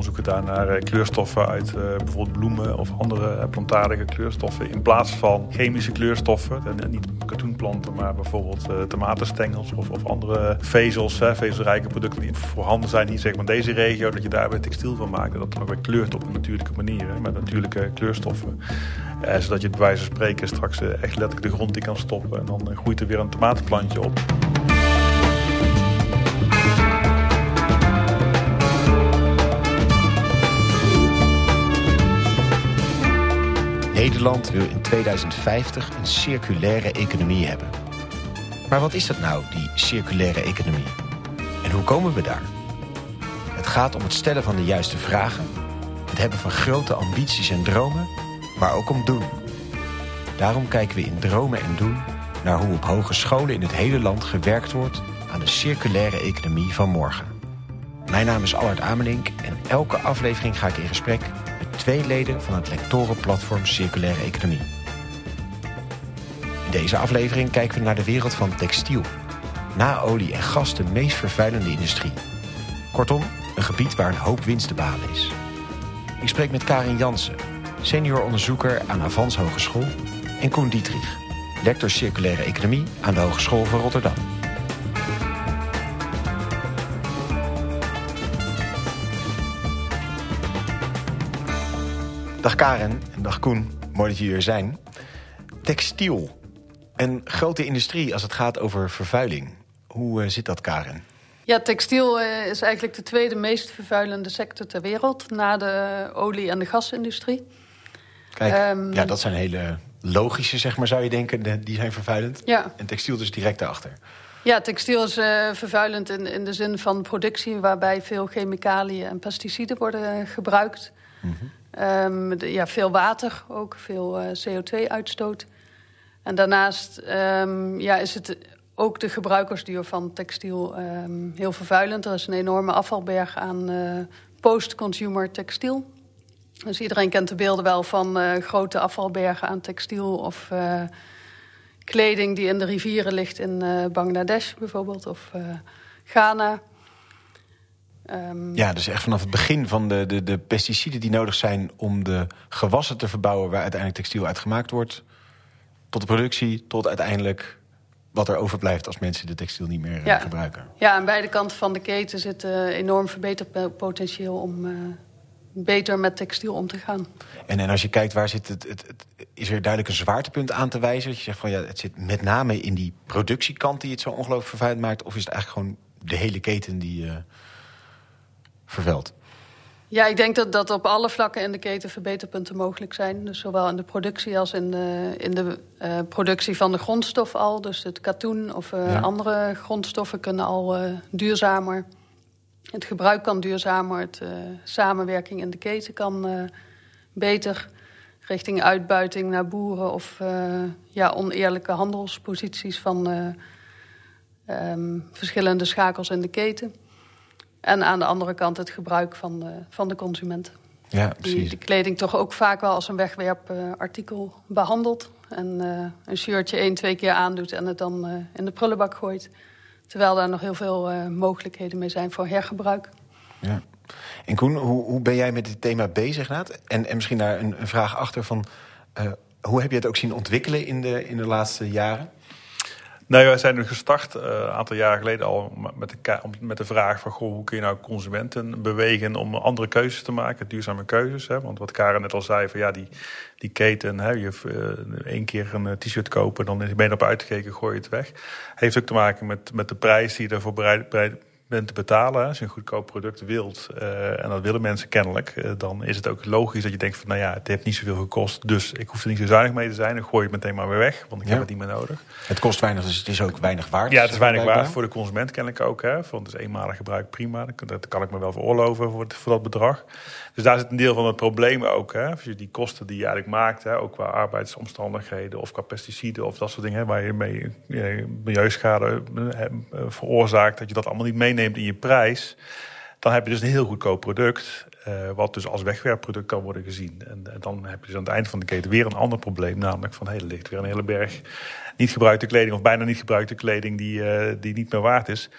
onderzoek gedaan naar kleurstoffen uit bijvoorbeeld bloemen of andere plantaardige kleurstoffen. In plaats van chemische kleurstoffen. En niet katoenplanten, maar bijvoorbeeld tomatenstengels of, of andere vezels, vezelrijke producten die voorhanden zijn hier zeg maar, in deze regio. Dat je daar weer textiel van maakt. Dat ook weer kleurt op een natuurlijke manier. met natuurlijke kleurstoffen. zodat je bij wijze van spreken straks echt letterlijk de grond in kan stoppen. En dan groeit er weer een tomatenplantje op. Nederland wil in 2050 een circulaire economie hebben. Maar wat is dat nou, die circulaire economie? En hoe komen we daar? Het gaat om het stellen van de juiste vragen, het hebben van grote ambities en dromen, maar ook om doen. Daarom kijken we in Dromen en Doen naar hoe op hogescholen in het hele land gewerkt wordt aan de circulaire economie van morgen. Mijn naam is Allard Amelink en elke aflevering ga ik in gesprek twee leden van het lectorenplatform Circulaire Economie. In deze aflevering kijken we naar de wereld van textiel. Na olie en gas de meest vervuilende industrie. Kortom, een gebied waar een hoop winst te behalen is. Ik spreek met Karin Jansen, senior onderzoeker aan Avans Hogeschool... en Koen Dietrich, lector Circulaire Economie aan de Hogeschool van Rotterdam. Dag Karen en dag Koen, mooi dat jullie hier zijn. Textiel, een grote industrie als het gaat over vervuiling. Hoe uh, zit dat, Karen? Ja, textiel uh, is eigenlijk de tweede meest vervuilende sector ter wereld... na de olie- en de gasindustrie. Kijk, um, ja, dat zijn hele logische, zeg maar, zou je denken. Die zijn vervuilend. Ja. En textiel dus direct daarachter. Ja, textiel is uh, vervuilend in, in de zin van productie... waarbij veel chemicaliën en pesticiden worden gebruikt... Mm Um, ja, veel water, ook veel uh, CO2-uitstoot. En daarnaast um, ja, is het ook de gebruikersduur van textiel um, heel vervuilend. Er is een enorme afvalberg aan uh, post-consumer textiel. Dus iedereen kent de beelden wel van uh, grote afvalbergen aan textiel... of kleding die in de rivieren ligt in Bangladesh bijvoorbeeld, of Ghana... Um... Ja, dus echt vanaf het begin van de, de, de pesticiden die nodig zijn... om de gewassen te verbouwen waar uiteindelijk textiel uit gemaakt wordt... tot de productie, tot uiteindelijk wat er overblijft als mensen de textiel niet meer ja. gebruiken. Ja, aan beide kanten van de keten zit uh, enorm verbeterpotentieel... om uh, beter met textiel om te gaan. En, en als je kijkt, waar zit het, het, het, is er duidelijk een zwaartepunt aan te wijzen? Dat je zegt van ja, het zit met name in die productiekant die het zo ongelooflijk vervuilend maakt... of is het eigenlijk gewoon de hele keten die... Uh, Ja, ik denk dat, dat op alle vlakken in de keten verbeterpunten mogelijk zijn. Dus zowel in de productie als in de, in de uh, productie van de grondstof al. Dus het katoen of uh, ja. andere grondstoffen kunnen al uh, duurzamer. Het gebruik kan duurzamer. Het samenwerking in de keten kan beter. Richting uitbuiting naar boeren of ja, oneerlijke handelsposities van um, verschillende schakels in de keten. En aan de andere kant het gebruik van de, van de consument. Ja, precies. Die de kleding toch ook vaak wel als een wegwerpartikel behandelt. En uh, een shirtje één, twee keer aandoet en het dan uh, in de prullenbak gooit. Terwijl daar nog heel veel mogelijkheden mee zijn voor hergebruik. Ja. En Koen, hoe, hoe ben jij met dit thema bezig? Naad? En, en misschien daar een, een vraag achter van... hoe heb je het ook zien ontwikkelen in de, in de laatste jaren? Nou, wij zijn nu gestart uh, een aantal jaren geleden al met de, met de vraag van goh, hoe kun je nou consumenten bewegen om andere keuzes te maken, duurzame keuzes. Hè? Want wat Karen net al zei, van ja, die, die keten, hè, je uh, één keer een t-shirt kopen, dan ben je erop uitgekeken, gooi je het weg. Heeft ook te maken met, met de prijs die je ervoor bereid, bereid bent te betalen, als je een goedkoop product wilt, uh, en dat willen mensen kennelijk, uh, dan is het ook logisch dat je denkt van, nou ja, het heeft niet zoveel gekost, dus ik hoef er niet zo zuinig mee te zijn, dan gooi je het meteen maar weer weg, want ik ja. heb het niet meer nodig. Het kost weinig, dus het is ook weinig waard. Ja, het is weinig waard voor de consument kennelijk ook, hè, want het is eenmalig gebruik prima, dat kan ik me wel veroorloven voor, voor dat bedrag. Dus daar zit een deel van het probleem ook, hè, je die kosten die je eigenlijk maakt, hè, ook qua arbeidsomstandigheden of qua pesticiden of dat soort dingen, waar je mee je milieuschade uh, veroorzaakt, dat je dat allemaal niet meeneemt neemt in je prijs, dan heb je dus een heel goedkoop product. Wat dus als wegwerpproduct kan worden gezien. En, dan heb je dus aan het eind van de keten weer een ander probleem. Namelijk van, hey, er ligt weer een hele berg niet gebruikte kleding... of bijna niet gebruikte kleding die, die niet meer waard is.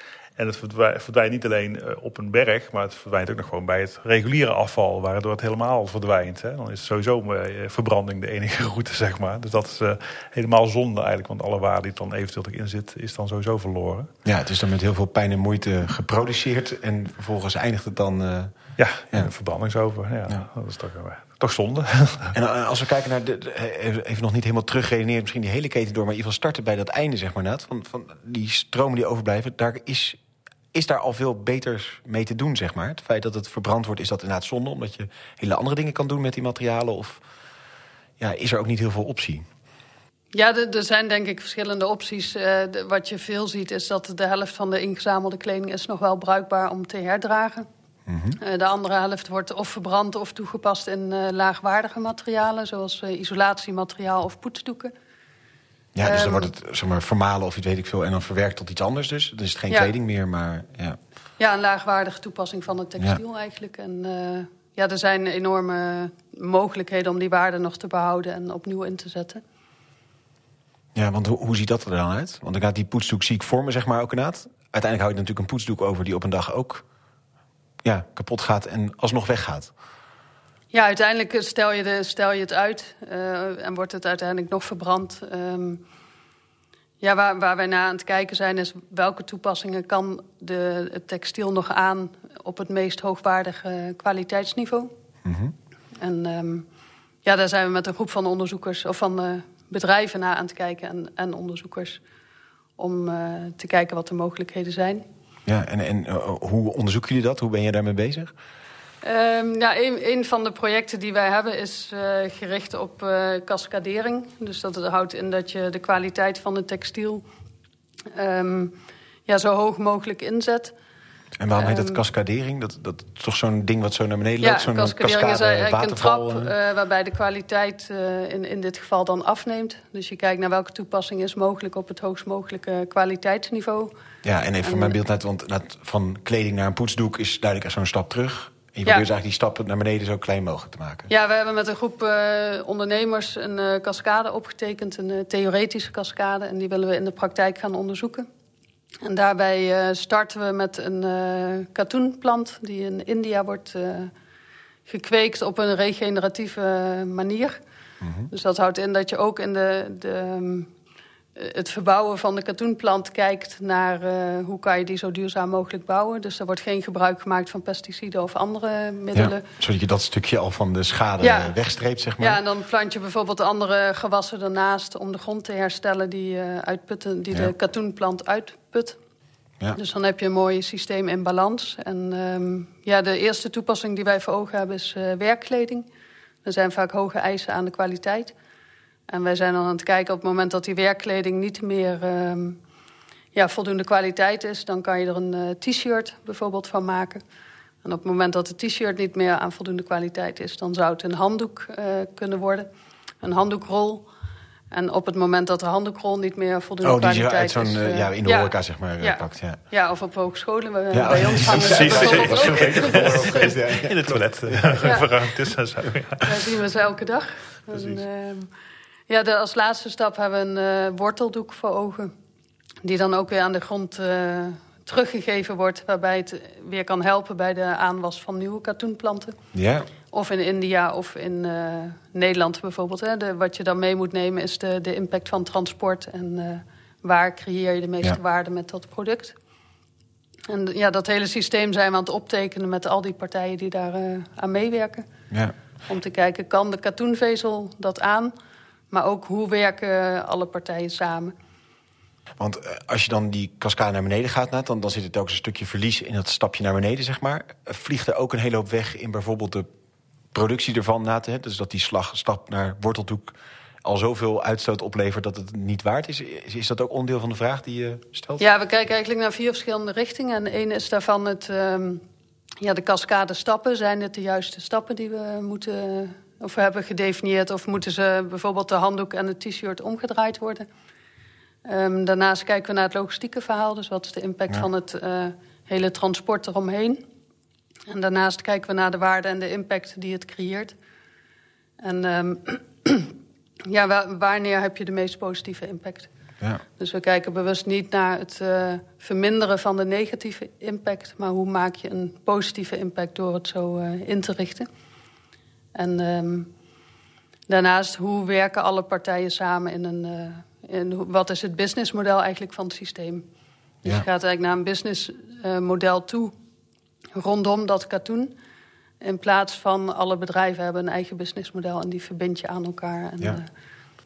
En het verdwijnt, niet alleen eh, op een berg, maar het verdwijnt ook nog gewoon bij het reguliere afval, waardoor het helemaal verdwijnt. Hè. Dan is sowieso uh, verbranding de enige route, zeg maar. Dus dat is uh, helemaal zonde eigenlijk, want alle waarde die dan eventueel in zit, is dan sowieso verloren. Ja, het is dan met heel veel pijn en moeite geproduceerd en vervolgens eindigt het dan... Uh, ja, ja. verbrandingsover. Ja, ja, dat is toch, toch zonde. En als we kijken naar, de, even nog niet helemaal terugredeneren, misschien die hele keten door, maar in ieder geval starten bij dat einde, zeg maar, net, van, van die stromen die overblijven, daar is is daar al veel beters mee te doen, zeg maar? Het feit dat het verbrand wordt, is dat inderdaad zonde... omdat je hele andere dingen kan doen met die materialen? Of ja, is er ook niet heel veel optie? Ja, er zijn denk ik verschillende opties. Uh, wat je veel ziet is dat de helft van de ingezamelde kleding... is nog wel bruikbaar om te herdragen. Mm uh, de andere helft wordt of verbrand of toegepast in uh, laagwaardige materialen... zoals isolatiemateriaal of poetsdoeken. Ja, dus dan ehm, wordt het zeg maar, vermalen of iets weet ik veel... en dan verwerkt tot iets anders dus. Dan is het geen kleding meer, maar ja. Ja, een laagwaardige toepassing van het textiel eigenlijk. En uh, ja, er zijn enorme mogelijkheden om die waarde nog te behouden... en opnieuw in te zetten. Ja, want hoe, hoe ziet dat er dan uit? Want ik had die poetsdoek zie ik vormen, zeg maar, ook inderdaad. Uiteindelijk hou je natuurlijk een poetsdoek over... die op een dag ook ja, kapot gaat en alsnog weggaat. Ja, uiteindelijk stel je, de, stel je het uit uh, en wordt het uiteindelijk nog verbrand. Um, ja, waar, waar wij naar aan het kijken zijn is welke toepassingen kan de, het textiel nog aan op het meest hoogwaardige kwaliteitsniveau. Mm -hmm. En um, ja, daar zijn we met een groep van onderzoekers of van uh, bedrijven naar aan het kijken en, en onderzoekers om uh, te kijken wat de mogelijkheden zijn. Ja, en, en hoe onderzoeken jullie dat? Hoe ben je daarmee bezig? Um, ja, een, een, van de projecten die wij hebben is uh, gericht op uh, cascadering. Dus dat houdt in dat je de kwaliteit van het textiel um, ja, zo hoog mogelijk inzet. En waarom heet dat ehm, cascadering? Dat, dat is toch zo'n ding wat zo naar beneden loopt? Ja, cascadering is eigenlijk een trap uh, waarbij de kwaliteit in, in dit geval dan afneemt. Dus je kijkt naar welke toepassing is mogelijk op het hoogst mogelijke kwaliteitsniveau. Ja, en even voor mijn beeld net, want van kleding naar een poetsdoek is duidelijk echt zo'n stap terug. En je probeert eigenlijk die stappen naar beneden zo klein mogelijk te maken. Ja, we hebben met een groep uh, ondernemers een uh, cascade opgetekend. Een uh, theoretische cascade. En die willen we in de praktijk gaan onderzoeken. En daarbij starten we met een katoenplant... die in India wordt gekweekt op een regeneratieve manier. Mm -hmm. Dus dat houdt in dat je ook in de... de eh, het verbouwen van de katoenplant kijkt naar uh, hoe kan je die zo duurzaam mogelijk bouwen. Dus er wordt geen gebruik gemaakt van pesticiden of andere middelen. Ja, zodat je dat stukje al van de schade ja. wegstreept, zeg maar. Ja, en dan plant je bijvoorbeeld andere gewassen ernaast om de grond te herstellen die, uh, uitputten, die ja. de katoenplant uitput. Ja. Dus dan heb je een mooi systeem in balans. En um, ja, de eerste toepassing die wij voor ogen hebben is uh, werkkleding. Er zijn vaak hoge eisen aan de kwaliteit. En wij zijn dan aan het kijken op het moment dat die werkkleding niet meer um, ja, voldoende kwaliteit is, dan kan je er een uh, t-shirt bijvoorbeeld van maken. En op het moment dat de t-shirt niet meer aan voldoende kwaliteit is, dan zou het een handdoek uh, kunnen worden. Een handdoekrol. En op het moment dat de handdoekrol niet meer voldoende oh, kwaliteit is... Oh, die uit zo'n uh, ja, in de ja. horeca zeg maar ja. pakt. Ja. ja, of op hogescholen. We, ja. Bij ons hangen Precies. In het toilet. Verruimd is en zo. Dat zien we ze elke dag. En, uh, ja, de, als laatste stap hebben we een uh, worteldoek voor ogen. Die dan ook weer aan de grond uh, teruggegeven wordt. Waarbij het weer kan helpen bij de aanwas van nieuwe katoenplanten. Ja. Of in India of in uh, Nederland bijvoorbeeld. Hè. De, wat je dan mee moet nemen is de, de impact van transport. En waar creëer je de meeste ja. waarde met dat product. En ja, dat hele systeem zijn we aan het optekenen met al die partijen die daar aan meewerken. Ja. Om te kijken, kan de katoenvezel dat aan... Maar ook hoe werken alle partijen samen. Want eh, als je dan die cascade naar beneden gaat, dan, dan zit het ook een stukje verlies in dat stapje naar beneden, zeg maar. Vliegt er ook een hele hoop weg in bijvoorbeeld de productie ervan na te Dus dat die slag, stap naar worteldoek al zoveel uitstoot oplevert dat het niet waard is. Is dat ook onderdeel van de vraag die je stelt? Ja, we kijken eigenlijk naar vier verschillende richtingen. En één is daarvan het, um, ja, de cascade stappen. Zijn het de juiste stappen die we moeten of we hebben gedefinieerd of moeten ze bijvoorbeeld de handdoek en het t-shirt omgedraaid worden. Um, daarnaast kijken we naar het logistieke verhaal. Dus wat is de impact ja. van het uh, hele transport eromheen. En daarnaast kijken we naar de waarde en de impact die het creëert. En um, ja, wanneer heb je de meest positieve impact? Ja. Dus we kijken bewust niet naar het uh, verminderen van de negatieve impact... maar hoe maak je een positieve impact door het zo uh, in te richten. En um, daarnaast, hoe werken alle partijen samen in een... Uh, in, wat is het businessmodel eigenlijk van het systeem? Dus ja. je gaat eigenlijk naar een businessmodel toe rondom dat katoen... In plaats van alle bedrijven hebben een eigen businessmodel en die verbind je aan elkaar. En, ja. uh,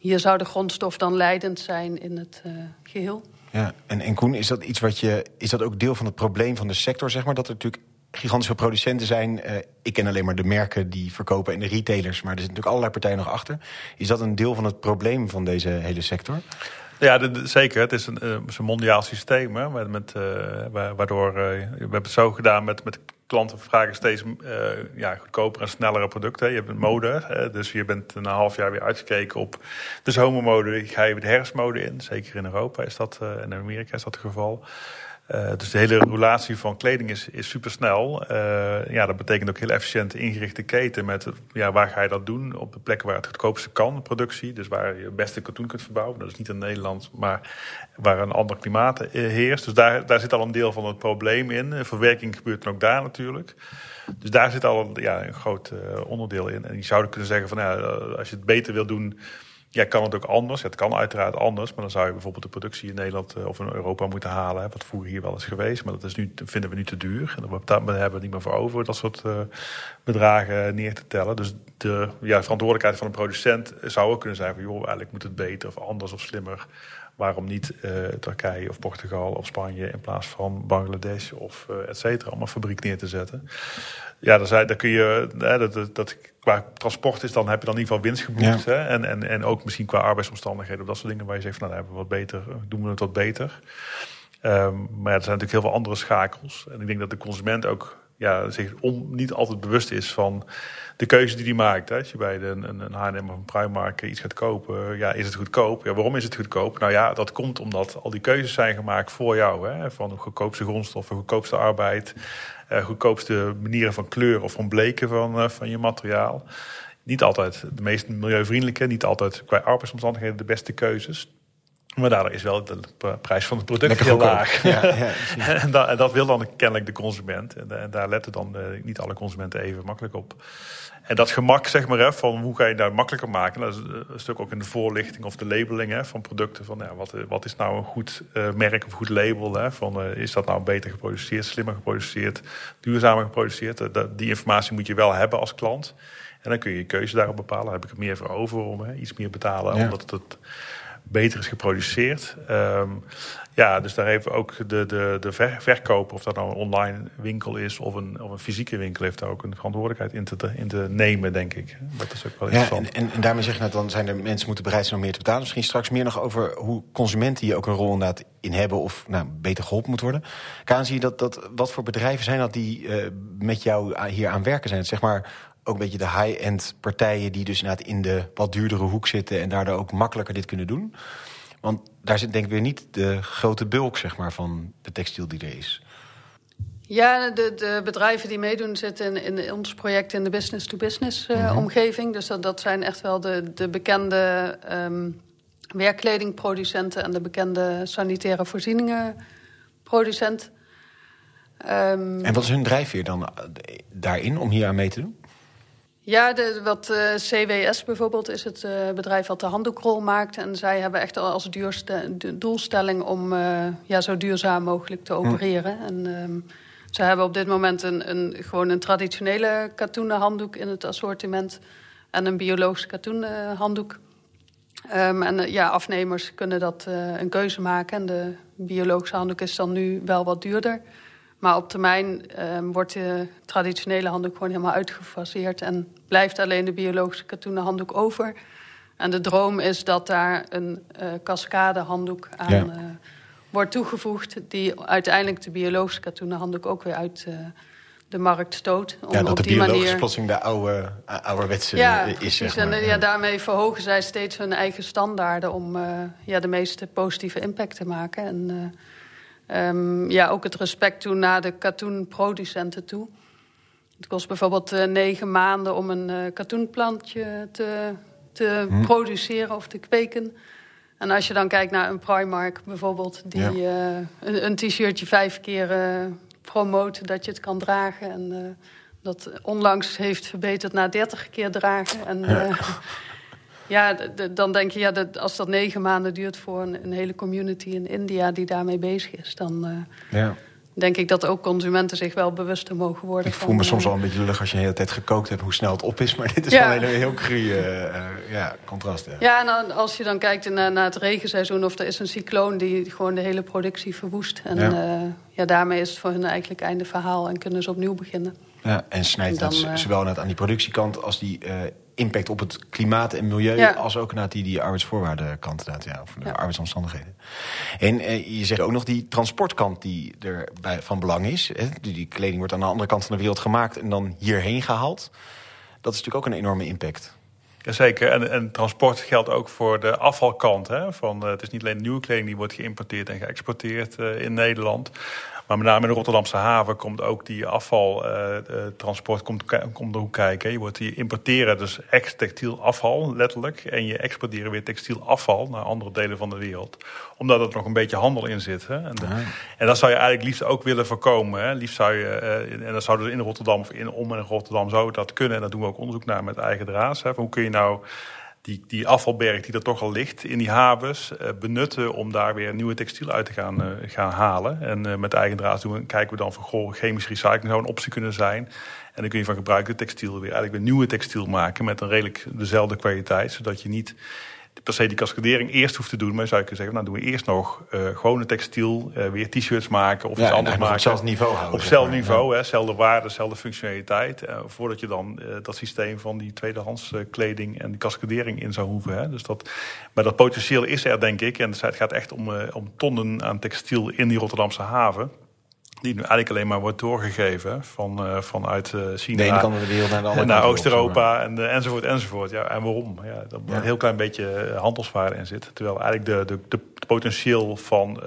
hier zou de grondstof dan leidend zijn in het geheel. Ja, en, en Koen, is dat iets wat je. Is dat ook deel van het probleem van de sector, zeg maar? Dat er natuurlijk gigantische producenten zijn. Uh, ik ken alleen maar de merken die verkopen en de retailers, maar er zitten natuurlijk allerlei partijen nog achter. Is dat een deel van het probleem van deze hele sector? Ja, zeker. Het is een, uh, een mondiaal systeem. Hè, met, uh, waardoor we hebben het zo gedaan met, met klanten vragen steeds ja, goedkoper en snellere producten. Je hebt mode, dus je bent na een half jaar weer uitgekeken op de zomermode. Ga je de herfstmode in. Zeker in Europa is dat, uh, in Amerika is dat het geval. Uh, dus de hele relatie van kleding is, is supersnel. Uh, ja, dat betekent ook heel efficiënt ingerichte keten met ja, waar ga je dat doen? Op de plekken waar het goedkoopste kan, productie. Dus waar je het beste katoen kunt verbouwen. Dat is niet in Nederland, maar waar een ander klimaat eh, heerst. Dus daar, daar zit al een deel van het probleem in. Verwerking gebeurt dan ook daar natuurlijk. Dus daar zit al een, ja, een groot onderdeel in. En je zou kunnen zeggen van ja, als je het beter wil doen ja, kan het ook anders. Het kan uiteraard anders. Maar dan zou je bijvoorbeeld de productie in Nederland eh, of in Europa moeten halen. Wat vroeger hier wel is geweest. Maar dat is nu, vinden we nu te duur. En daar hebben we niet meer voor over dat soort uh, bedragen neer te tellen. Dus de ja, verantwoordelijkheid van een producent zou ook kunnen zijn van... joh, eigenlijk moet het beter of anders of slimmer. Waarom niet uh, Turkije of Portugal of Spanje... in plaats van Bangladesh of uh, et cetera... om een fabriek neer te zetten. Ja, dan, dan kun je... dat, dat, dat qua transport is, dan heb je dan in ieder geval winst geboekt. Hè? En, en, en ook misschien qua arbeidsomstandigheden of dat soort dingen waar je zegt van nou, dan hebben we wat beter, doen we het wat beter. Um, maar ja, er zijn natuurlijk heel veel andere schakels. En ik denk dat de consument ook ja, zich om, niet altijd bewust is van de keuze die hij maakt. Hè. Als je bij een, een, H&M of een Primark iets gaat kopen, ja, is het goedkoop? Ja, waarom is het goedkoop? Nou ja, dat komt omdat al die keuzes zijn gemaakt voor jou. Hè. Van de goedkoopste grondstoffen, goedkoopste arbeid, uh, goedkoopste manieren van kleur of van bleken van, uh, van je materiaal. Niet altijd de meest milieuvriendelijke, niet altijd qua arbeidsomstandigheden de beste keuzes. Maar daardoor is wel de prijs van het product Lekker heel laag. Ja, ja, en, dat, en, dat, wil dan kennelijk de consument. En, en daar letten dan uh, niet alle consumenten even makkelijk op. En dat gemak, zeg maar, hè, van hoe ga je dat makkelijker maken? Dat is een stuk ook in de voorlichting of de labeling hè, van producten. Van, ja, wat, wat is nou een goed uh, merk of goed label? Hè, van, uh, is dat nou beter geproduceerd, slimmer geproduceerd, duurzamer geproduceerd? Die informatie moet je wel hebben als klant. En dan kun je je keuze daarop bepalen. heb ik er meer voor over om hè, iets meer betalen, ja. omdat het beter is geproduceerd. Um, ja, dus daar heeft ook de, de, de ver, verkoper, of dat nou een online winkel is of een, of een fysieke winkel, heeft daar ook een verantwoordelijkheid in te, in te nemen, denk ik. Dat is ook wel ja, interessant. En, en, daarmee zeg je dat dan zijn er mensen moeten bereid zijn om meer te betalen. Misschien straks meer nog over hoe consumenten hier ook een rol inderdaad in hebben of nou, beter geholpen moet worden. Kaan, zie je dat, dat, wat voor bedrijven zijn dat die uh, met jou hier aan werken zijn? Zeg maar ook een beetje de high-end partijen die dus inderdaad in de wat duurdere hoek zitten en daardoor ook makkelijker dit kunnen doen. Want daar zit denk ik weer niet de grote bulk zeg maar, van de textiel die er is. Ja, de, de bedrijven die meedoen zitten in, in ons project in de business-to-business uh, mm -hmm. omgeving. Dus dat, dat zijn echt wel de, de bekende um, werkkledingproducenten en de bekende sanitaire voorzieningenproducent. Um, en wat is hun drijfveer dan daarin om hier aan mee te doen? Ja, de, wat uh, eh, CWS bijvoorbeeld is het uh, bedrijf wat de handdoekrol maakt. En zij hebben echt als duurste, doelstelling om uh, ja, zo duurzaam mogelijk te hm. opereren. En um, ze hebben op dit moment een, een, gewoon een traditionele katoenen handdoek in het assortiment. En een biologische katoenen handdoek. Um, en ja, afnemers kunnen dat een keuze maken. En de biologische handdoek is dan nu wel wat duurder. Maar op termijn um, wordt de traditionele handdoek gewoon helemaal uitgefaseerd... en blijft alleen de biologische katoenen handdoek over. En de droom is dat daar een uh, cascade handdoek aan ja. uh, wordt toegevoegd... die uiteindelijk de biologische katoenen handdoek ook weer uit uh, de markt stoot. Om ja, dat op de biologische manier... de oude, ouderwetse ja, is, zeg maar. En, ja. daarmee verhogen zij steeds hun eigen standaarden... om ja, de meeste positieve impact te maken... En, Um, ja, ook het respect toe naar de katoenproducenten toe. Het kost bijvoorbeeld uh, negen maanden om een uh, katoenplantje te, te hmm. produceren of te kweken. En als je dan kijkt naar een Primark bijvoorbeeld, die een, een t-shirtje vijf keer promoot dat je het kan dragen. En dat onlangs heeft verbeterd na 30 keer dragen. En, ja. ja dan denk je, ja, dat, als dat negen maanden duurt voor een, een, hele community in India die daarmee bezig is, dan ja. Denk ik dat ook consumenten zich wel bewuster mogen worden. Ik voel me soms al een beetje lullig als je de hele tijd gekookt hebt hoe snel het op is, maar dit is ja. wel een heel cru ja, contrast. Ja, ja en dan, als je dan kijkt naar, naar het regenseizoen of er is een cycloon die gewoon de hele productie verwoest. En ja. ja, daarmee is het voor hun eigenlijk einde verhaal en kunnen ze opnieuw beginnen. Ja, en snijdt dan, het zowel net aan die productiekant als die uh, impact op het klimaat en milieu, als ook naar die, die arbeidsvoorwaardenkant, ja, of de arbeidsomstandigheden. En uh, je zegt ook nog die transportkant die er bij, van belang is. Hè? Die, die kleding wordt aan de andere kant van de wereld gemaakt en dan hierheen gehaald. Dat is natuurlijk ook een enorme impact. Jazeker, en, en transport geldt ook voor de afvalkant. Hè? Van, uh, het is niet alleen nieuwe kleding die wordt geïmporteerd en geëxporteerd uh, in Nederland. Maar met name in de Rotterdamse haven komt ook die afvaltransport komt, komt er ook kijken. Je wordt hier importeren dus ex-textiel afval, letterlijk. En je exporteren weer textiel afval naar andere delen van de wereld. Omdat er nog een beetje handel in zit. Hè. En, ah. en, dat zou je eigenlijk liefst ook willen voorkomen. Hè. Liefst zou je, uh, en dat zouden we in Rotterdam of in, om en in Rotterdam zo dat kunnen. En daar doen we ook onderzoek naar met eigen draas. Hè. Hoe kun je nou die, die afvalberg die er toch al ligt in die havens uh, benutten om daar weer nieuwe textiel uit te gaan, uh, gaan halen. En uh, met eigen draad doen, kijken we dan van goh, chemisch recycling zou een optie kunnen zijn. En dan kun je van gebruikte textiel weer eigenlijk weer nieuwe textiel maken met een redelijk dezelfde kwaliteit, zodat je niet per se die cascadering eerst hoeft te doen. Maar zou je kunnen zeggen, nou doen we eerst nog uh, gewone textiel, uh, weer t-shirts maken of iets anders maken. Op hetzelfde niveau houden. Op hetzelfde niveau, ja. hetzelfde waarde, dezelfde functionaliteit. Uh, voordat je dan dat systeem van die tweedehands kleding en die cascadering in zou hoeven. Hè. Dus dat, maar dat potentieel is er denk ik. En het gaat echt om, om tonnen aan textiel in die Rotterdamse haven. Die nu eigenlijk alleen maar wordt doorgegeven van, uh, vanuit uh, China. De ene kant van de wereld naar de andere Naar Oost-Europa en, uh, enzovoort enzovoort. Ja, en waarom? Ja, dat er een heel klein beetje handelswaarde in zit. Terwijl eigenlijk de, de, de potentieel van,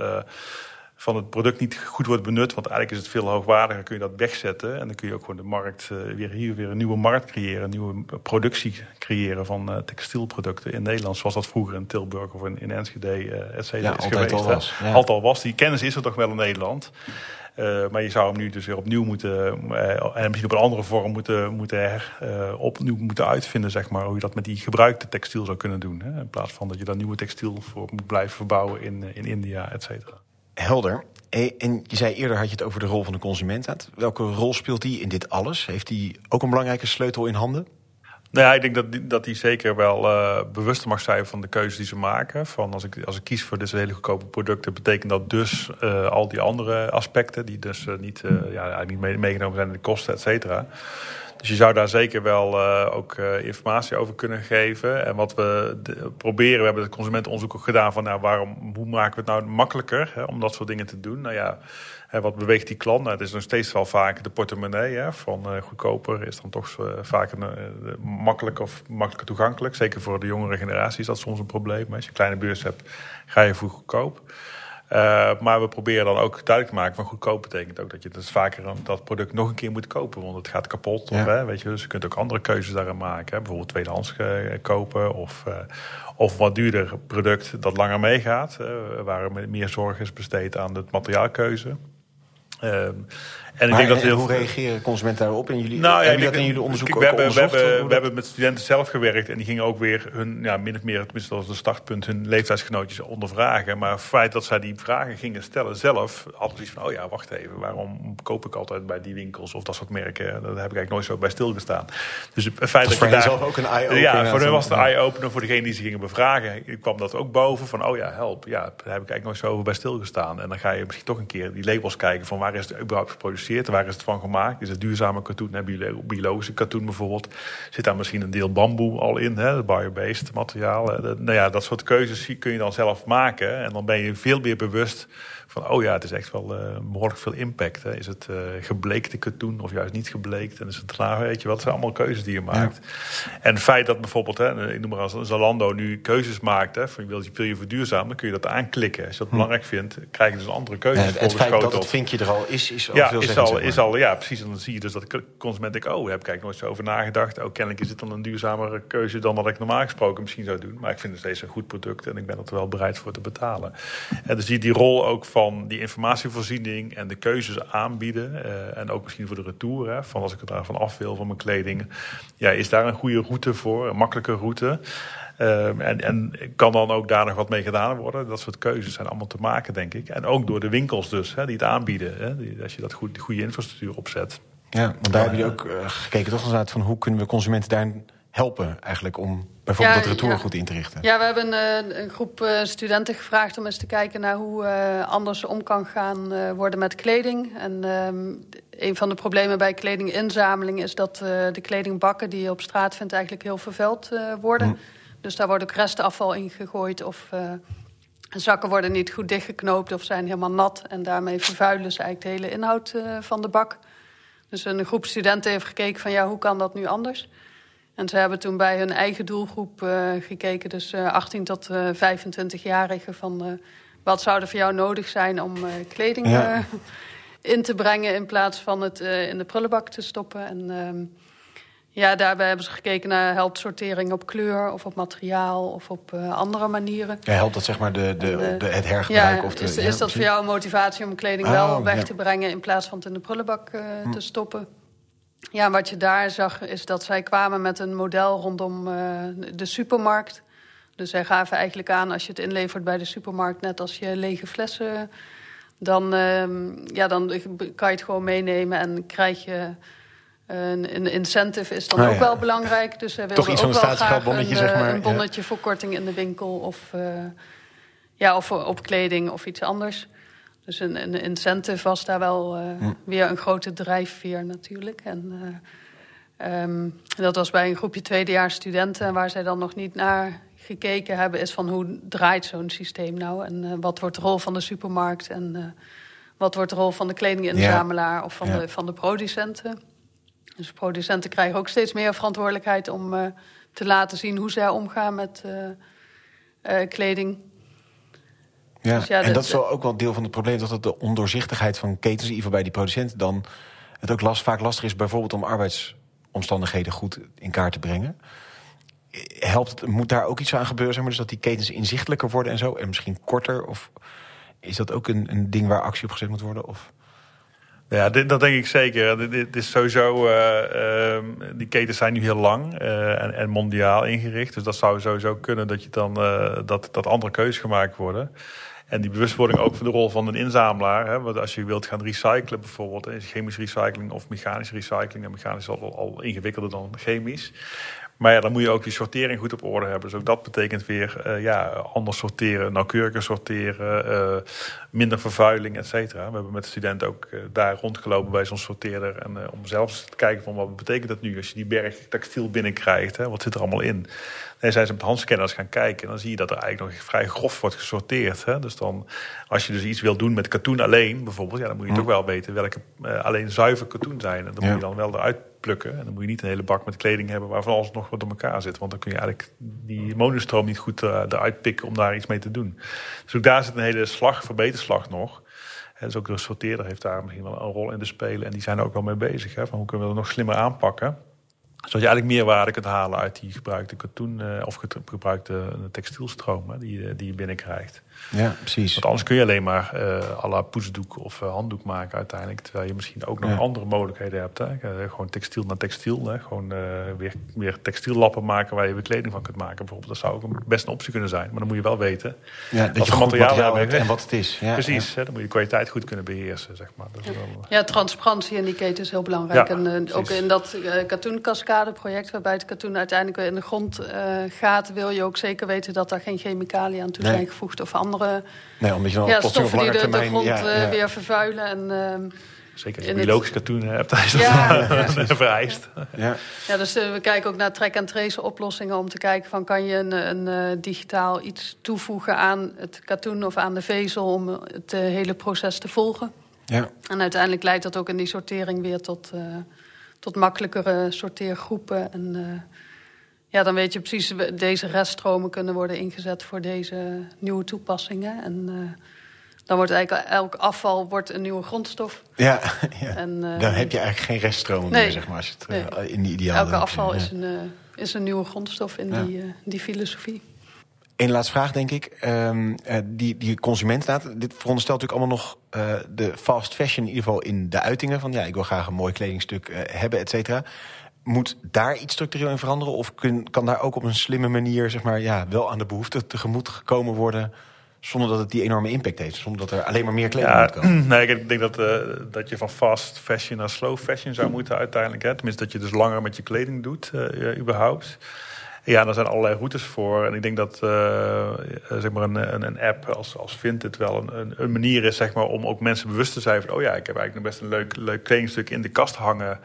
van het product niet goed wordt benut. Want eigenlijk is het veel hoogwaardiger. Kun je dat wegzetten. En dan kun je ook gewoon de markt weer hier weer een nieuwe markt creëren. Een nieuwe productie creëren van textielproducten in Nederland. Zoals dat vroeger in Tilburg of in, in Enschede, et cetera, ja, is geweest. Al was. Ja. Altijd al was. Die kennis is er toch wel in Nederland. Uh, maar je zou hem nu dus weer opnieuw moeten, uh, en misschien op een andere vorm moeten, moeten her, uh, opnieuw moeten uitvinden, zeg maar, hoe je dat met die gebruikte textiel zou kunnen doen. Hè? In plaats van dat je dan nieuwe textiel voor moet blijven verbouwen in, in India, et cetera. Helder. En je zei eerder had je het over de rol van de consument. Welke rol speelt die in dit alles? Heeft die ook een belangrijke sleutel in handen? Nou ja, ik denk dat die, dat die zeker wel uh, bewust mag zijn van de keuzes die ze maken. Van als ik, als ik kies voor deze hele goedkope producten, betekent dat dus uh, al die andere aspecten, die dus uh, niet, ja, niet meegenomen zijn in de kosten, et cetera. Dus je zou daar zeker wel ook informatie over kunnen geven. En wat we proberen, we hebben het consumentenonderzoek ook gedaan van nou, waarom, hoe maken we het nou makkelijker hè, om dat soort dingen te doen. Nou ja, Wat beweegt die klant? Nou, het is nog steeds wel vaak de portemonnee. Hè, van uh, goedkoper is dan toch uh, vaak een, uh, makkelijk of makkelijker toegankelijk. Zeker voor de jongere generatie is dat soms een probleem. Als je een kleine beurs hebt, ga je voor goedkoop. maar we proberen dan ook duidelijk te maken van goedkoop betekent ook dat je dus vaker dat product nog een keer moet kopen, want het gaat kapot. Ja. Of, hè, weet je, dus je kunt ook andere keuzes daarin maken. Hè, bijvoorbeeld tweedehands kopen of, of wat duurder product dat langer meegaat, waar meer zorg is besteed aan de materiaalkeuze. Um, en ik denk dat heel hoe reageren consumenten daarop? En jullie, nou, ja, dat in jullie onderzoek we, hebben, we, hebben, we hebben met studenten zelf gewerkt en die gingen ook weer hun, ja, min of meer, tenminste als een startpunt, hun leeftijdsgenootjes ondervragen. Maar het feit dat zij die vragen gingen stellen zelf, hadden iets van, oh ja, wacht even, waarom koop ik altijd bij die winkels of dat soort merken? Daar heb ik eigenlijk nooit zo bij stilgestaan. Dus het feit dat, dat je daar, zelf ook een eye-opener. Ja, voor hen was het een eye-opener. Voor degene die ze gingen bevragen ik kwam dat ook boven van, oh ja, help. Ja, daar heb ik eigenlijk nooit zo over bij stilgestaan. En dan ga je misschien toch een keer die labels kijken van waar is het überhaupt geproduceerd, waar is het van gemaakt. Is het duurzame katoen, biologische katoen bijvoorbeeld. Zit daar misschien een deel bamboe al in, hè, bio-based materiaal. nou ja, dat soort keuzes kun je dan zelf maken. En dan ben je veel meer bewust van, oh ja, het is echt wel uh, behoorlijk veel impact. Hè. Is het uh, gebleekte katoen of juist niet gebleekt? En is het klaar, weet je wat? zijn allemaal keuzes die je maakt. Ja. En het feit dat bijvoorbeeld, hè, ik noem maar als Zalando nu keuzes maakt, hè, van wil je, wil je verduurzamen, dan kun je dat aanklikken. Als je dat hm. belangrijk vindt, krijg je dus een andere keuze. Ja, het, feit dat het vinkje er al is, is al ja, veel is al, zeg maar. is al, ja, precies. En dan zie je dus dat de consument denkt, oh, heb ik nooit zo over nagedacht. Oh, kennelijk is dit dan een duurzamere keuze dan wat ik normaal gesproken misschien zou doen. Maar ik vind het steeds een goed product en ik ben er wel bereid voor te betalen. En dus die, die rol ook van die informatievoorziening en de keuzes aanbieden. eh, en ook misschien voor de retour, hè, van als ik er daarvan af wil van mijn kleding. Ja, is daar een goede route voor, een makkelijke route. Ehm, en, en kan dan ook daar nog wat mee gedaan worden? Dat soort keuzes zijn allemaal te maken, denk ik. En ook door de winkels dus, hè, die het aanbieden. Hè, die, als je dat goed, goede infrastructuur opzet. Ja, want daar hebben jullie ook eh, gekeken toch inderdaad van hoe kunnen we consumenten daarin helpen eigenlijk om bijvoorbeeld Ja, dat retour ja. goed in te richten. Ja, we hebben eh, een groep eh, studenten gevraagd om eens te kijken naar hoe eh, anders om kan gaan worden met kleding. En ehm, een van de problemen bij kledinginzameling is dat de kledingbakken die je op straat vindt eigenlijk heel vervuild worden. Hm. Dus daar wordt ook restafval in gegooid of zakken worden niet goed dichtgeknoopt of zijn helemaal nat. En daarmee vervuilen ze eigenlijk de hele inhoud van de bak. Dus een groep studenten heeft gekeken van ja, hoe kan dat nu anders? En ze hebben toen bij hun eigen doelgroep eh, gekeken, dus eh, 18 tot eh 25-jarigen, van eh, wat zou er voor jou nodig zijn om kleding Ja. in te brengen in plaats van het in de prullenbak te stoppen. En ja, daarbij hebben ze gekeken naar helpt sortering op kleur of op materiaal of op andere manieren. Ja, helpt dat zeg maar de, de, En, de, het hergebruik? Ja, of de, is, is dat voor jou een motivatie om kleding wel weg te brengen in plaats van het in de prullenbak Hm. te stoppen? Ja, wat je daar zag is dat zij kwamen met een model rondom eh, de supermarkt. Dus zij gaven eigenlijk aan, als je het inlevert bij de supermarkt, net als je lege flessen, dan, ehm, ja, dan kan je het gewoon meenemen en krijg je een, een incentive is dan Ah, ook ja. wel belangrijk. Dus zij Toch wilden iets ook wel graag een, zeg eh, maar, een ja. bonnetje voor korting in de winkel of, eh, ja, of op kleding of iets anders. Dus een, een incentive was daar wel eh, weer een grote drijfveer natuurlijk. En eh, ehm, dat was bij een groepje tweedejaars studenten... waar zij dan nog niet naar gekeken hebben... is van hoe draait zo'n systeem nou? En eh, wat wordt de rol van de supermarkt? En wat wordt de rol van de kledinginzamelaar of van, Ja. de, van de producenten? Dus producenten krijgen ook steeds meer verantwoordelijkheid... om te laten zien hoe zij omgaan met kleding... Ja, Dus ja, en dat- is wel ook wel deel van het probleem... dat het de ondoorzichtigheid van ketens, in ieder geval bij die producenten... dan het ook last, vaak lastig is bijvoorbeeld om arbeidsomstandigheden goed in kaart te brengen. Helpt het, moet daar ook iets aan gebeuren, zeg maar, dus dat die ketens inzichtelijker worden en zo... en misschien korter? Of is dat ook een, een ding waar actie op gezet moet worden? Of... Ja, dat denk ik zeker. Dit, is sowieso, eh, ehm, die ketens zijn nu heel lang eh, en, en mondiaal ingericht. Dus dat zou sowieso kunnen dat, je dan, eh, dat, dat andere keuzes gemaakt worden. En die bewustwording ook van de rol van een inzamelaar. Hè, want als je wilt gaan recyclen bijvoorbeeld, hè, chemische recycling of mechanische recycling. En mechanisch is al, al ingewikkelder dan chemisch. Maar ja, dan moet je ook die sortering goed op orde hebben. Dus ook dat betekent weer eh, ja, anders sorteren, nauwkeuriger sorteren, eh, minder vervuiling, et cetera. We hebben met de studenten ook eh, daar rondgelopen bij zo'n sorteerder. En om zelfs te kijken van wat betekent dat nu als je die berg textiel binnenkrijgt. Hè, wat zit er allemaal in? Nee, zijn ze met handscanners gaan kijken. En dan zie je dat er eigenlijk nog vrij grof wordt gesorteerd. Hè. Dus dan, als je dus iets wil doen met katoen alleen, bijvoorbeeld, ja, dan moet je toch wel weten welke alleen zuiver katoen zijn. En dan Ja. moet je dan wel eruit plukken. En dan moet je niet een hele bak met kleding hebben waarvan alles nog wat door elkaar zit. Want dan kun je eigenlijk die monostroom niet goed eh, eruit pikken om daar iets mee te doen. Dus ook daar zit een hele slag, verbeterslag nog. Hè, dus ook de sorteerder heeft daar misschien wel een rol in te spelen. En die zijn er ook wel mee bezig. Hè, van hoe kunnen we dat nog slimmer aanpakken? Zodat je eigenlijk meerwaarde kunt halen uit die gebruikte katoen eh, of ge- gebruikte textielstroom hè, die, je- die je binnenkrijgt. Ja, precies. Want anders kun je alleen maar eh à la poetsdoek of eh, handdoek maken uiteindelijk. Terwijl je misschien ook nog Ja. andere mogelijkheden hebt. Hè. Eh, gewoon textiel naar textiel. Hè. Gewoon eh, weer, weer textiellappen maken waar je weer kleding van kunt maken. Bijvoorbeeld. Dat zou ook een, best een optie kunnen zijn. Maar dan moet je wel weten. Ja, dat Wat je materiaal materiaal hebt en wat het is. Ja, Precies. Hè. Dan moet je de kwaliteit goed kunnen beheersen. Zeg maar. Dat is wel, Ja, transparantie in die keten is heel belangrijk. Ja, en eh, ook in dat eh katoenkaskade-project, waarbij het katoen uiteindelijk weer in de grond eh, gaat, wil je ook zeker weten dat daar geen chemicaliën aan toe Nee. zijn gevoegd of andere Nee, omdat je dan ja, stoffen die de, de termijn... grond ja, eh, weer vervuilen. En, ehm, zeker als je biologisch katoen hebt. Is dat Ja, wel ja. vereist. Ja. ja, dus eh, we kijken ook naar track-and-trace oplossingen om te kijken van kan je een, een eh, digitaal iets toevoegen aan het katoen of aan de vezel om het eh, hele proces te volgen. Ja. En uiteindelijk leidt dat ook in die sortering weer tot, eh, tot makkelijkere sorteergroepen. En eh, ja, dan weet je precies, deze reststromen kunnen worden ingezet voor deze nieuwe toepassingen. En eh, dan wordt eigenlijk elk afval wordt een nieuwe grondstof. Ja, ja. En, dan heb je eigenlijk geen reststroom meer, zeg maar, als het in die ideale... Elke afval is, een, is een nieuwe grondstof in die, die filosofie. Eén laatste vraag, denk ik. Um, die, die consument, dit veronderstelt natuurlijk allemaal nog uh, de fast fashion... in ieder geval in de uitingen van... ja, ik wil graag een mooi kledingstuk uh, hebben, et cetera. Moet daar iets structureel in veranderen? Of kun, kan daar ook op een slimme manier... zeg maar, ja, wel aan de behoeften tegemoet gekomen worden... zonder dat het die enorme impact heeft? Zonder dat er alleen maar meer kleding ja, moet komen? Nee, ik denk dat, dat je van fast fashion naar slow fashion zou moeten uiteindelijk. Hè? Tenminste, dat je dus langer met je kleding doet, überhaupt... Ja, daar zijn allerlei routes voor. En ik denk dat uh, zeg maar een, een, een, app als, als Vinted wel een, een, manier is zeg maar, om ook mensen bewust te zijn van... oh ja, ik heb eigenlijk nog best een leuk, leuk kledingstuk in de kast hangen...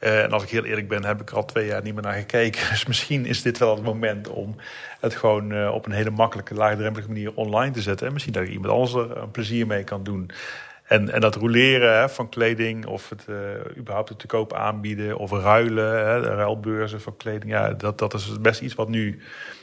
Uh, en als ik heel eerlijk ben, heb ik er al twee jaar niet meer naar gekeken. Dus misschien is dit wel het moment om het gewoon op een hele makkelijke, laagdrempelige manier online te zetten. En misschien dat iemand anders er een plezier mee kan doen. En, en dat roleren hè, van kleding of het uh, überhaupt het te koop aanbieden of ruilen, hè, de ruilbeurzen van kleding, ja, dat, dat is best iets wat nu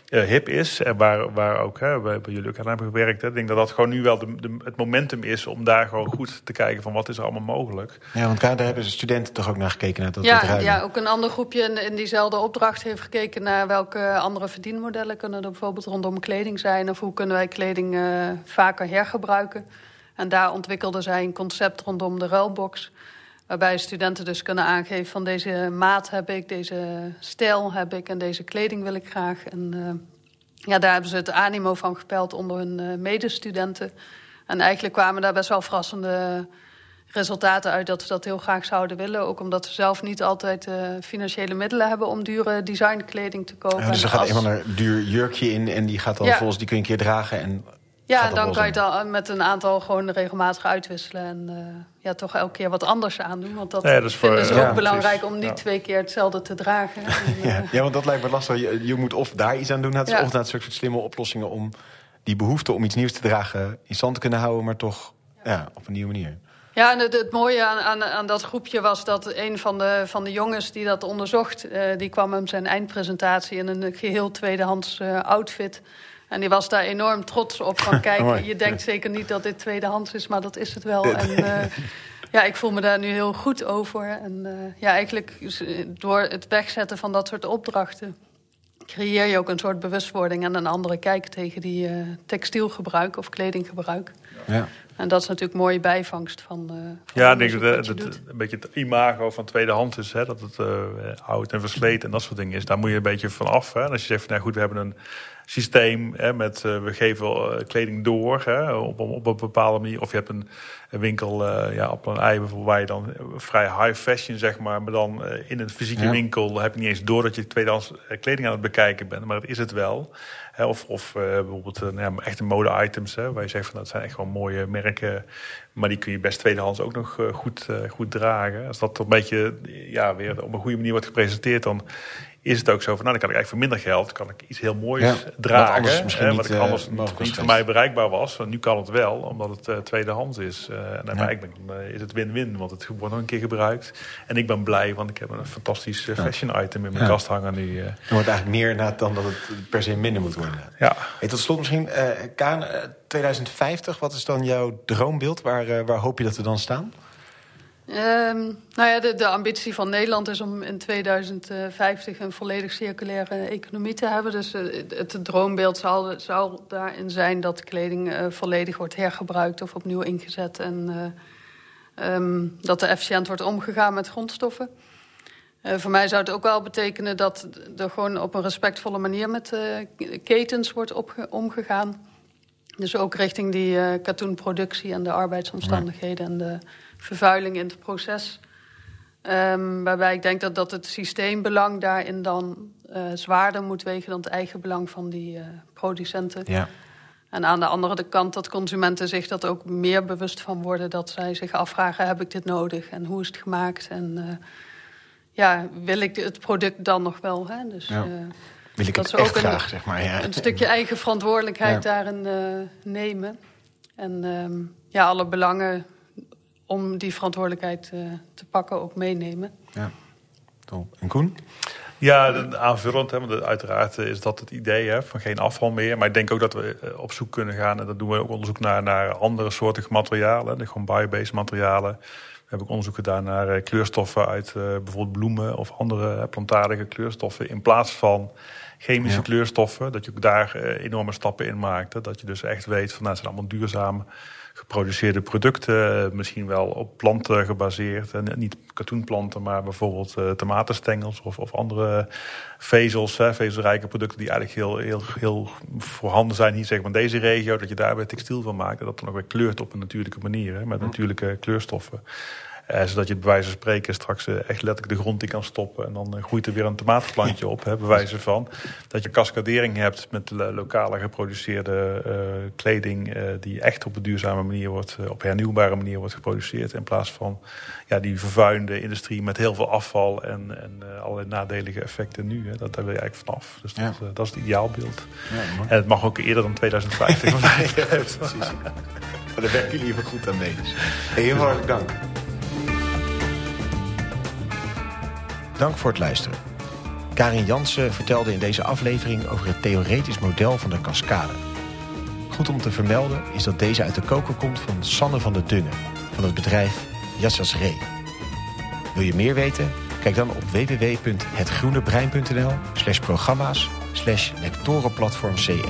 uh, hip is. En waar, waar ook hè, bij, bij jullie ook aan hebben gewerkt. Hè. Ik denk dat dat gewoon nu wel de, de, het momentum is om daar gewoon goed te kijken van wat is er allemaal mogelijk. Ja, want daar hebben studenten toch ook naar gekeken. Naar dat ja, ja, ook een ander groepje in, in diezelfde opdracht heeft gekeken naar welke andere verdienmodellen kunnen er bijvoorbeeld rondom kleding zijn. Of hoe kunnen wij kleding uh, vaker hergebruiken. En daar ontwikkelden zij een concept rondom de ruilbox. Waarbij studenten dus kunnen aangeven van deze maat heb ik, deze stijl heb ik en deze kleding wil ik graag. En uh, ja, daar hebben ze het animo van gepeld onder hun uh, medestudenten. En eigenlijk kwamen daar best wel verrassende resultaten uit dat ze dat heel graag zouden willen. Ook omdat ze zelf niet altijd uh, financiële middelen hebben om dure designkleding te kopen. Ja, dus er gaat als... eenmaal een duur jurkje in en die gaat dan ja. volgens die kun je een keer dragen en ja, en dan kan je het al met een aantal gewoon regelmatig uitwisselen. En uh, ja, toch elke keer wat anders aandoen. Want dat, ja, dat is ook ja, belangrijk om niet twee keer hetzelfde te dragen. En, ja, ja, want dat lijkt me lastig. Je, je moet of daar iets aan doen, of naar soort slimme oplossingen... om die behoefte om iets nieuws te dragen in stand te kunnen houden... maar toch ja. op een nieuwe manier. Ja, en het, het mooie aan, aan, aan, dat groepje was dat een van de, van de jongens die dat onderzocht... Uh, die kwam hem zijn eindpresentatie in een geheel tweedehands outfit... En die was daar enorm trots op. Van kijk, je denkt zeker niet dat dit tweedehands is, maar dat is het wel. En uh, ja, ik voel me daar nu heel goed over. En uh, ja, eigenlijk door het wegzetten van dat soort opdrachten... creëer je ook een soort bewustwording en een andere kijk tegen die uh, textielgebruik of kledinggebruik. Ja. En dat is natuurlijk een mooie bijvangst van. Uh, van ja, ik denk dat het een beetje het imago van tweedehands is. Hè, dat het uh, oud en versleten en dat soort dingen is. Daar moet je een beetje van af. Hè. En als je zegt, nou goed, we hebben een systeem hè, met uh, we geven kleding door hè, op, op, een bepaalde manier. Of je hebt een, een winkel uh, ja, op een ei bijvoorbeeld waar je dan vrij high fashion zeg maar, maar dan in een fysieke ja. winkel heb je niet eens door dat je tweedehands kleding aan het bekijken bent, maar dat is het wel. Of of bijvoorbeeld nou ja, echte mode items hè, waar je zegt van dat zijn echt gewoon mooie merken, maar die kun je best tweedehands ook nog goed, goed dragen. Als dat een beetje ja, weer op een goede manier wordt gepresenteerd, dan is het ook zo van, nou, dan kan ik eigenlijk voor minder geld kan ik iets heel moois ja, dragen. Wat misschien hè, wat niet, anders uh, niet voor mij bereikbaar was. nu kan het wel, omdat het uh, tweedehands is. Uh, en ja. ben, is het win-win, want het wordt nog een keer gebruikt. En ik ben blij, want ik heb een fantastisch fashion item in mijn kast hangen nu. Er wordt eigenlijk meer na dan dat het per se minder moet worden. Ja. Hey, tot slot misschien, Kaan, 2050, wat is dan jouw droombeeld? Waar, waar hoop je dat we dan staan? Um, nou ja, de, ambitie van Nederland is om in 2050 een volledig circulaire economie te hebben. Dus uh, het, droombeeld zal, zal, daarin zijn dat kleding uh, volledig wordt hergebruikt of opnieuw ingezet. En uh, um, dat er efficiënt wordt omgegaan met grondstoffen. voor mij zou het ook wel betekenen dat er gewoon op een respectvolle manier met ketens wordt omgegaan. Dus ook richting die katoenproductie en de arbeidsomstandigheden en de vervuiling in het proces. Um, waarbij ik denk dat, dat het systeembelang daarin dan uh, zwaarder moet wegen dan het eigen belang van die uh, producenten. Ja. En aan de andere kant dat consumenten zich dat ook meer bewust van worden. Dat zij zich afvragen, heb ik dit nodig en hoe is het gemaakt? En uh, ja, wil ik het product dan nog wel? Hè? Dus, ja. wil ik dat het echt ook graag, een, zeg maar. Ja. Een stukje eigen verantwoordelijkheid daarin nemen. En um, ja, alle belangen om die verantwoordelijkheid uh, te pakken ook meenemen. Ja. En Koen? Ja, aanvullend. Hè, want uiteraard is dat het idee hè, van geen afval meer. Maar ik denk ook dat we eh, op zoek kunnen gaan. En dat doen we ook onderzoek naar, naar andere soorten materialen. De gewoon biobased materialen. We hebben ook onderzoek gedaan naar eh, kleurstoffen uit uh, bijvoorbeeld bloemen of andere plantaardige kleurstoffen. In plaats van chemische kleurstoffen. Dat je ook daar enorme stappen in maakt. Dat je dus echt weet van nou, het zijn allemaal duurzame geproduceerde producten, misschien wel op planten gebaseerd. En niet katoenplanten, maar bijvoorbeeld uh, tomatenstengels of, of andere vezels, hè, vezelrijke producten die eigenlijk heel, heel, heel voorhanden zijn hier zeg maar in deze regio. Dat je daar weer textiel van maakt en dat dan ook weer kleurt op een natuurlijke manier, hè, met hm. natuurlijke kleurstoffen. Eh, zodat je bij wijze van spreken straks eh, echt letterlijk de grond in kan stoppen. En dan eh, groeit er weer een tomatenplantje op, hè, bij wijze van. Dat je cascadering hebt met lokale geproduceerde kleding. die echt op een duurzame manier wordt, op hernieuwbare manier wordt geproduceerd. In plaats van ja, die vervuilende industrie met heel veel afval en, en allerlei nadelige effecten nu. Hè. Dat, daar wil je eigenlijk vanaf. Dus dat, dat is het ideaalbeeld. Ja, en het mag ook eerder dan 2050. ja, precies. Daar werken jullie even goed aan mee. heel hartelijk dank. Dank voor het luisteren. Karin Jansen vertelde in deze aflevering over het theoretisch model van de cascade. Goed om te vermelden is dat deze uit de koker komt van Sanne van der Dungen van het bedrijf Jassas Ree. Wil je meer weten? Kijk dan op www.hetgroenebrein.nl slash programma's lectorenplatform CE.